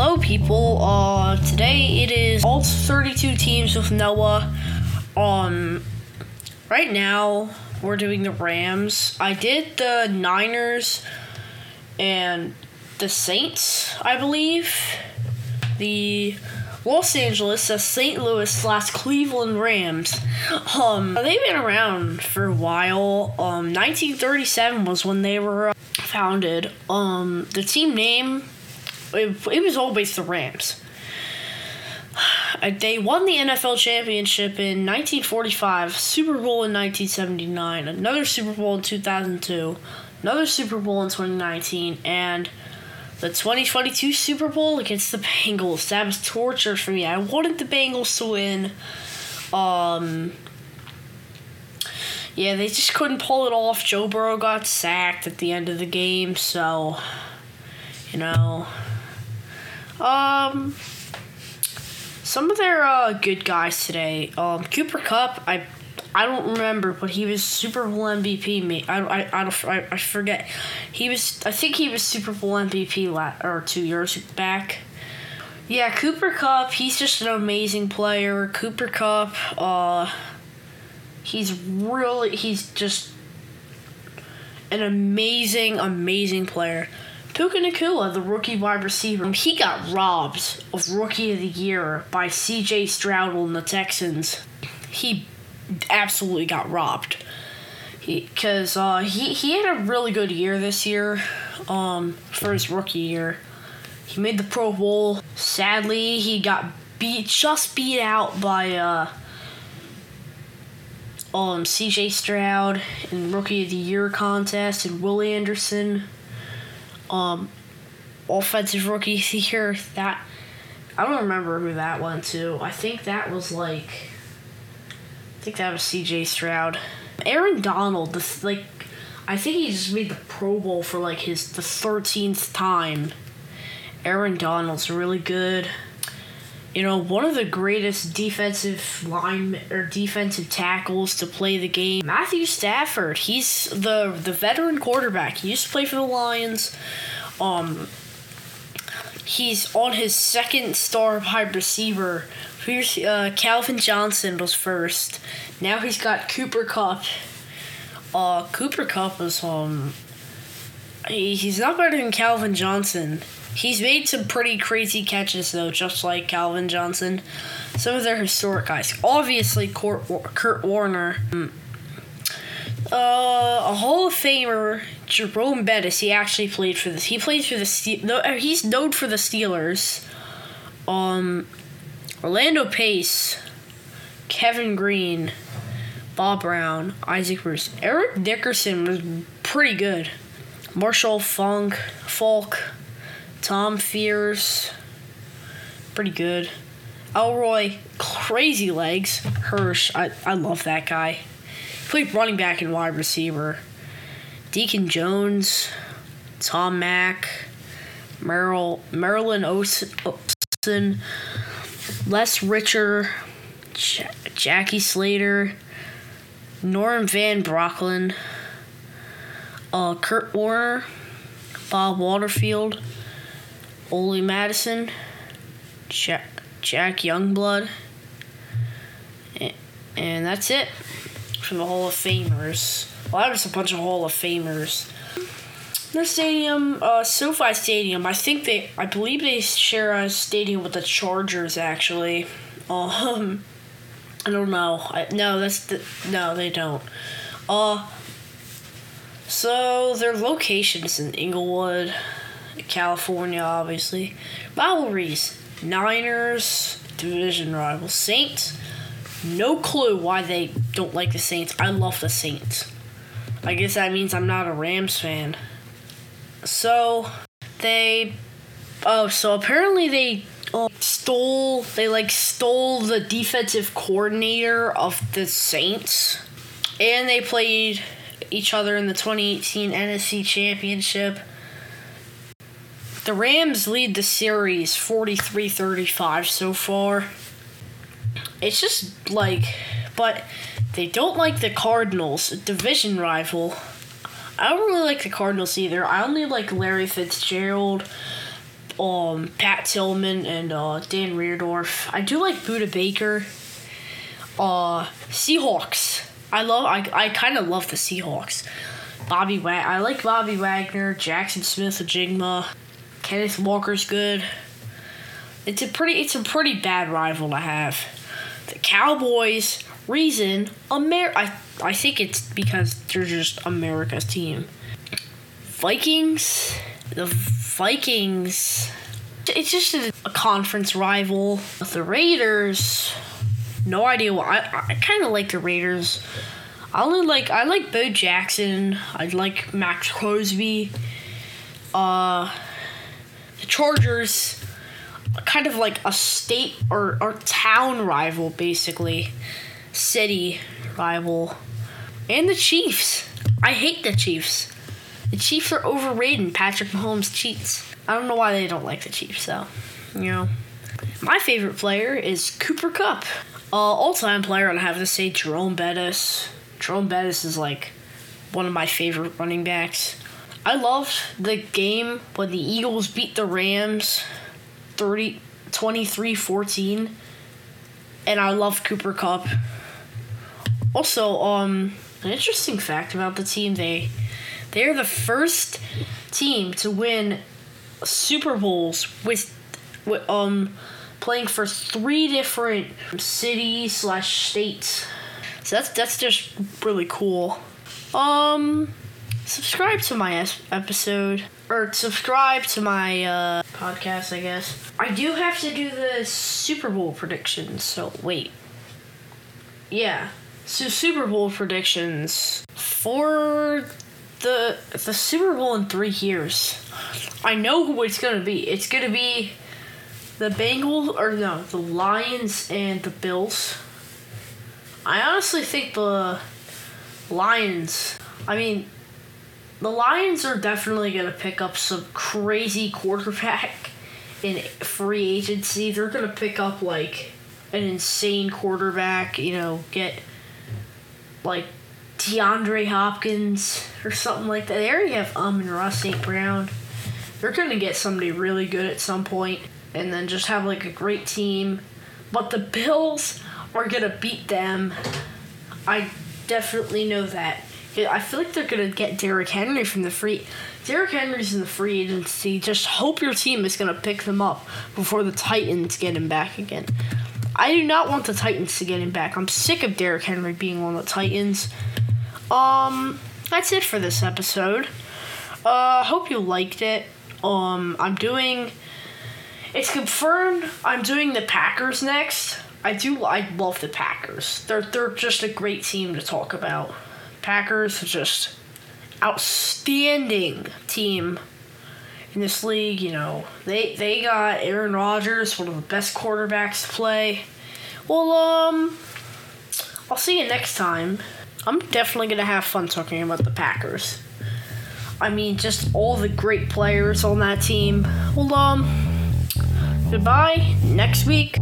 Hello, people. Uh, today it is all 32 teams with Noah. Um, right now we're doing the Rams. I did the Niners and the Saints, I believe. The Los Angeles, the St. Louis slash Cleveland Rams. Um, they've been around for a while. Um, 1937 was when they were uh, founded. Um, the team name it, it was always the Rams. They won the NFL championship in 1945, Super Bowl in 1979, another Super Bowl in 2002, another Super Bowl in 2019, and the 2022 Super Bowl against the Bengals. That was torture for me. I wanted the Bengals to win. Um, yeah, they just couldn't pull it off. Joe Burrow got sacked at the end of the game, so you know. Um, some of their uh, good guys today. Um, Cooper Kupp, I I don't remember, but he was Super Bowl MVP. Me, I, I, I, don't, I, I forget. He was. I think he was Super Bowl MVP la- or two years back. Yeah, Cooper Kupp. He's just an amazing player. Cooper Kupp. Uh, he's really. He's just an amazing, amazing player. Puka Nacua, the rookie wide receiver, he got robbed of Rookie of the Year by C.J. Stroud and the Texans. He absolutely got robbed. Because he, uh, he, he had a really good year this year um, for his rookie year. He made the Pro Bowl. Sadly, he got beat, just beat out by uh, um, C.J. Stroud in Rookie of the Year contest and Will Anderson um, offensive rookie year. That I don't remember who that went to. I think that was like, I think that was C.J. Stroud. Aaron Donald, this like, I think he just made the Pro Bowl for like his the thirteenth time. Aaron Donald's really good. You know, one of the greatest defensive line or defensive tackles to play the game. Matthew Stafford, he's the the veteran quarterback. He used to play for the Lions. Um, he's on his second star wide receiver. Here's uh, Calvin Johnson was first. Now he's got Cooper Kupp. Uh, Cooper Kupp was um. He, he's not better than Calvin Johnson. He's made some pretty crazy catches though, just like Calvin Johnson. Some of their historic guys, obviously Kurt, Warner. Uh, a Hall of Famer, Jerome Bettis. He actually played for this. He played for the Steel. No, uh, he's known for the Steelers. Um, Orlando Pace, Kevin Greene, Bob Brown, Isaac Bruce, Eric Dickerson was pretty good. Marshall Funk, Faulk, Tom Fears, pretty good. Elroy, crazy legs. Hirsch, I, I love that guy. Played running back and wide receiver. Deacon Jones, Tom Mack, Merrill, Merlin Olsen, Les Richter, J- Jackie Slater, Norm Van Brocklin, uh, Kurt Warner, Bob Waterfield, Ollie Matson, Jack, Jack Youngblood, and, and that's it for the Hall of Famers. Well, that was a bunch of Hall of Famers. Their stadium, uh, SoFi Stadium. I think they, I believe they share a stadium with the Chargers. Actually, um, I don't know. I, no, that's the no, they don't. Uh, so their location is in Inglewood, California, obviously. Rivalries: Niners, division rival Saints. No clue why they don't like the Saints. I love the Saints. I guess that means I'm not a Rams fan. So they oh, so apparently they uh, stole they like stole the defensive coordinator of the Saints and they played each other in the 2018 NFC Championship. The Rams lead the series 43-35 so far. It's just like but they don't like the Cardinals, division rival. I don't really like the Cardinals either. I only like Larry Fitzgerald. um Pat Tillman and uh, Dan Dierdorf. I do like Budda Baker. Uh, Seahawks. I love. I I kind of love the Seahawks. Bobby Wag. I like Bobby Wagner, Jackson Smith-Njigba, Kenneth Walker's good. It's a pretty. It's a pretty bad rival to have. The Cowboys. Reason Amer. I I think it's because they're just America's team. Vikings. The Vikings. It's just a, a conference rival. The Raiders. No idea why. I, I kind of like the Raiders. I only like I like Bo Jackson. I like Maxx Crosby. Uh, the Chargers, kind of like a state or, or town rival, basically, city rival, and the Chiefs. I hate the Chiefs. The Chiefs are overrated. Patrick Mahomes cheats. I don't know why they don't like the Chiefs though. You know, my favorite player is Cooper Kupp. Uh, all-time player, I'd have to say Jerome Bettis. Jerome Bettis is like one of my favorite running backs. I loved the game when the Eagles beat the Rams 30 23-14 and I love Cooper Kupp. Also, um an interesting fact about the team they they're the first team to win Super Bowls with, with um playing for three different cities slash states. So that's that's just really cool. Um, subscribe to my episode or subscribe to my uh, podcast. I guess I do have to do the Super Bowl predictions. So wait, yeah. So Super Bowl predictions for the the Super Bowl in three years. I know who it's gonna be. It's gonna be the Bengals or no, the Lions and the Bills. I honestly think the Lions. I mean, the Lions are definitely gonna pick up some crazy quarterback in free agency. They're gonna pick up like an insane quarterback. You know, get like DeAndre Hopkins or something like that. They already have Amon-Ra St. Brown. They're gonna get somebody really good at some point and then just have like a great team. But the Bills are gonna beat them. I definitely know that. I feel like they're gonna get Derrick Henry from the free. Derrick Henry's in the free agency. Just hope your team is gonna pick them up before the Titans get him back again. I do not want the Titans to get him back. I'm sick of Derrick Henry being on the Titans. Um, that's it for this episode. Uh, hope you liked it. Um, I'm doing. It's confirmed. I'm doing the Packers next. I do. I love the Packers. They're they're just a great team to talk about. Packers are just outstanding team in this league. You know, they they got Aaron Rodgers, one of the best quarterbacks to play. Well, um, I'll see you next time. I'm definitely gonna have fun talking about the Packers. I mean, just all the great players on that team. Well, um, goodbye. Next week.